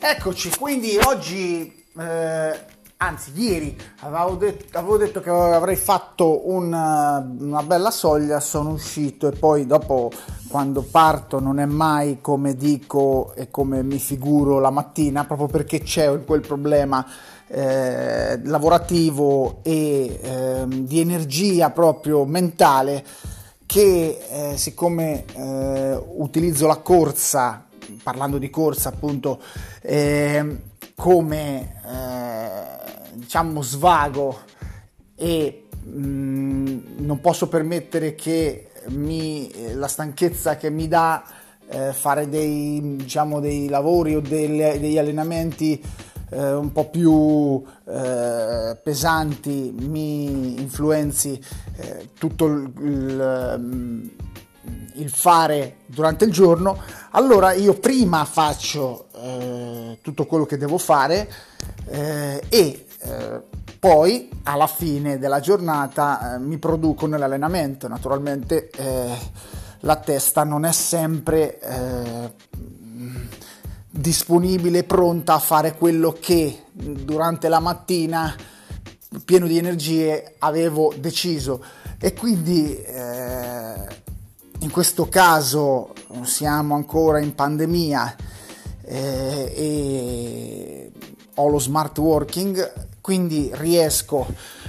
Eccoci, quindi oggi, eh, anzi ieri, avevo detto, avevo detto, che avrei fatto una, una, bella soglia, sono uscito e poi dopo quando parto non è mai come dico e come mi figuro la mattina, proprio perché c'è quel problema eh, lavorativo e eh, di energia proprio mentale che eh, siccome eh, utilizzo la corsa parlando di corsa appunto eh, come eh, diciamo svago e mh, mm, non posso permettere che mi, la stanchezza che mi dà eh, fare dei, diciamo, dei lavori o delle, degli allenamenti eh, un po' più eh, pesanti mi influenzi eh, tutto il, il il fare durante il giorno, allora io prima faccio eh, tutto quello che devo fare eh, e eh, poi alla fine della giornata eh, mi produco nell'allenamento. Naturalmente eh, la testa non è sempre eh, disponibile, pronta a fare quello che durante la mattina pieno di energie avevo deciso e quindi eh, in questo caso siamo ancora in pandemia eh, e ho lo smart working, quindi riesco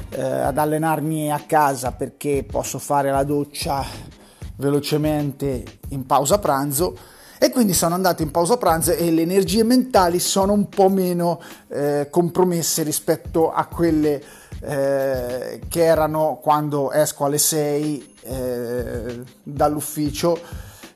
eh, ad allenarmi a casa perché posso fare la doccia velocemente in pausa pranzo. E quindi sono andato in pausa pranzo e le energie mentali sono un po' meno eh, compromesse rispetto a quelle eh, che erano quando esco alle 6 eh, dall'ufficio,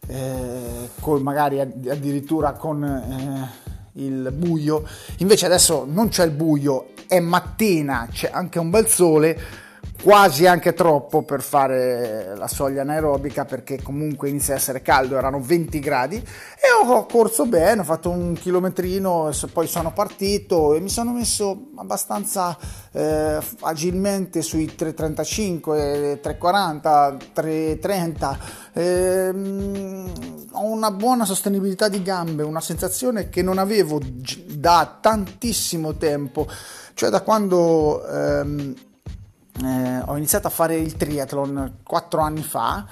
eh, con magari addirittura con eh, il buio. Invece adesso non c'è il buio, è mattina, c'è anche un bel sole quasi anche troppo per fare la soglia anaerobica perché comunque inizia a essere caldo, erano 20 gradi e ho corso bene, ho fatto un chilometrino, poi sono partito e mi sono messo abbastanza eh, agilmente sui 3.35, 3.40, 3.30, eh, ho una buona sostenibilità di gambe, una sensazione che non avevo da tantissimo tempo, cioè da quando... Ehm, eh, ho iniziato a fare il triathlon quattro anni fa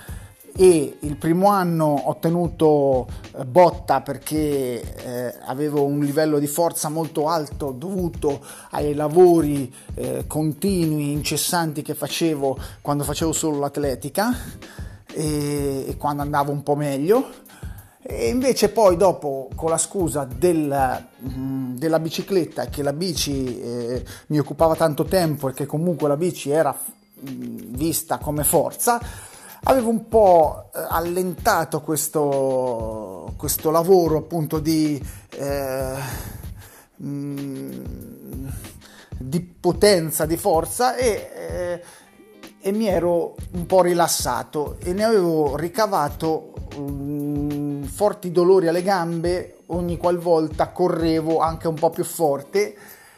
e il primo anno ho tenuto eh, botta perché eh, avevo un livello di forza molto alto dovuto ai lavori eh, continui, incessanti che facevo quando facevo solo l'atletica e, e quando andavo un po' meglio e invece poi dopo con la scusa del, mm, della bicicletta che la bici eh, mi occupava tanto tempo e che comunque la bici era mm, vista come forza, avevo un po' eh, allentato questo, questo lavoro appunto di, eh, mm, di potenza, di forza e, eh, e mi ero un po' rilassato e ne avevo ricavato um, forti dolori alle gambe ogni qualvolta correvo anche un po' più forte.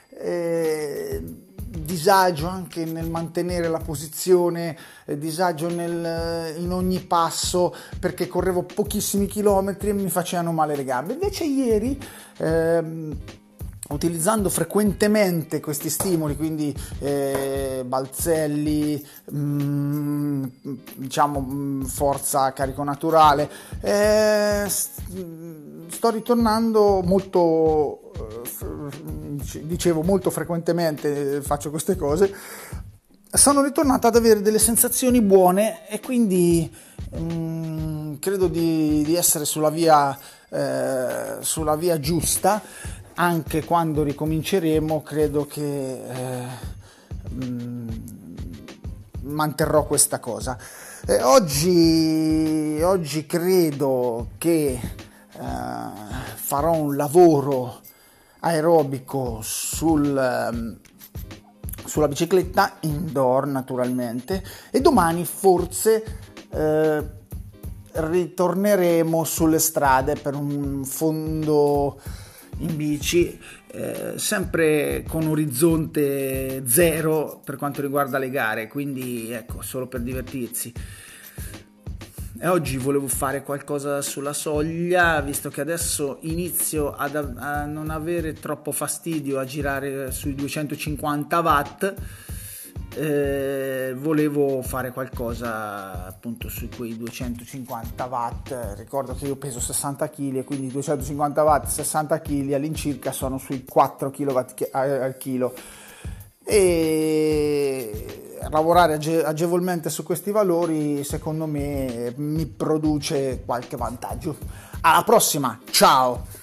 Eh, disagio anche nel mantenere la posizione, eh, disagio nel, in ogni passo perché correvo pochissimi chilometri e mi facevano male le gambe. Invece ieri ehm, utilizzando frequentemente questi stimoli, quindi eh, balzelli, mh, mm, diciamo mh, mm, forza carico naturale, eh, sto ritornando molto, eh, dicevo molto frequentemente faccio queste cose, sono ritornato ad avere delle sensazioni buone e quindi mh, mm, credo di, di, essere sulla via, eh, sulla via giusta anche quando ricominceremo credo che eh, mm, manterrò questa cosa. Eh, oggi, oggi, credo che eh, farò un lavoro aerobico sul, um, sulla bicicletta indoor naturalmente e domani forse eh, ritorneremo sulle strade per un fondo in bici, eh, sempre con orizzonte zero per quanto riguarda le gare, quindi ecco, solo per divertirsi. e oggi volevo fare qualcosa sulla soglia, visto che adesso inizio ad, a non avere troppo fastidio a girare sui 250 watt. Eh, volevo fare qualcosa appunto su quei 250 watt ricordo che io peso 60 kg e quindi 250 watt 60 kg all'incirca sono sui 4 kW al chilo e lavorare age- agevolmente su questi valori secondo me mi produce qualche vantaggio. Alla prossima, ciao!